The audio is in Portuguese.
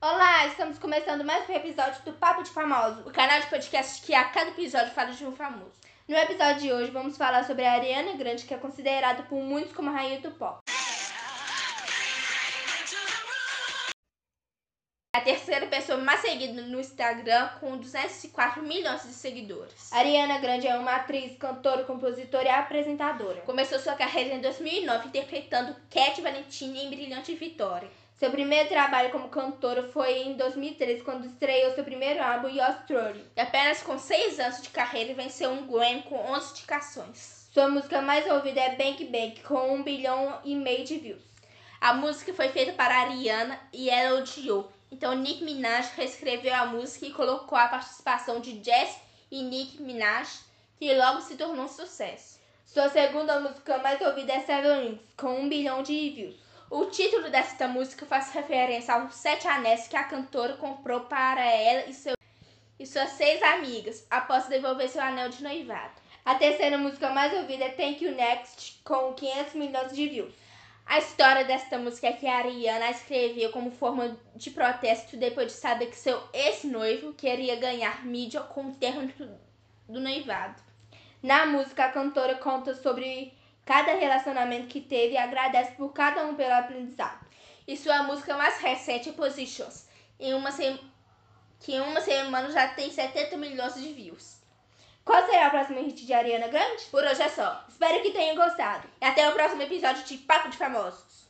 Olá, estamos começando mais um episódio do Papo de Famoso, o canal de podcast que a cada episódio fala de um famoso. No episódio de hoje vamos falar sobre a Ariana Grande, que é considerada por muitos como a rainha do pop. A terceira pessoa mais seguida no Instagram, com 204 milhões de seguidores. Ariana Grande é uma atriz, cantora, compositora e apresentadora. Começou sua carreira em 2009 interpretando Cat Valentine em Brilhante Vitória. Seu primeiro trabalho como cantora foi em 2013, quando estreou seu primeiro álbum, Your. E apenas com 6 anos de carreira, venceu um Grammy com 11 indicações. Sua música mais ouvida é Bank Bank, com 1 bilhão e meio de views. A música foi feita para a Ariana e ela odiou. Então Nick Minaj reescreveu a música e colocou a participação de Jess e Nick Minaj, que logo se tornou um sucesso. Sua segunda música mais ouvida é Seven Rings, com 1 bilhão de views. O título desta música faz referência aos sete anéis que a cantora comprou para ela e, seu, e suas seis amigas após devolver seu anel de noivado. A terceira música mais ouvida é Thank You Next, com 500 milhões de views. A história desta música é que a Ariana escreveu como forma de protesto depois de saber que seu ex-noivo queria ganhar mídia com o término do noivado. Na música, a cantora conta sobre cada relacionamento que teve agradece por cada um pelo aprendizado. E sua música mais recente é Positions, em uma que em uma semana já tem 70 milhões de views. Qual será o próximo hit de Ariana Grande? Por hoje é só. Espero que tenham gostado. E até o próximo episódio de Papo de Famosos.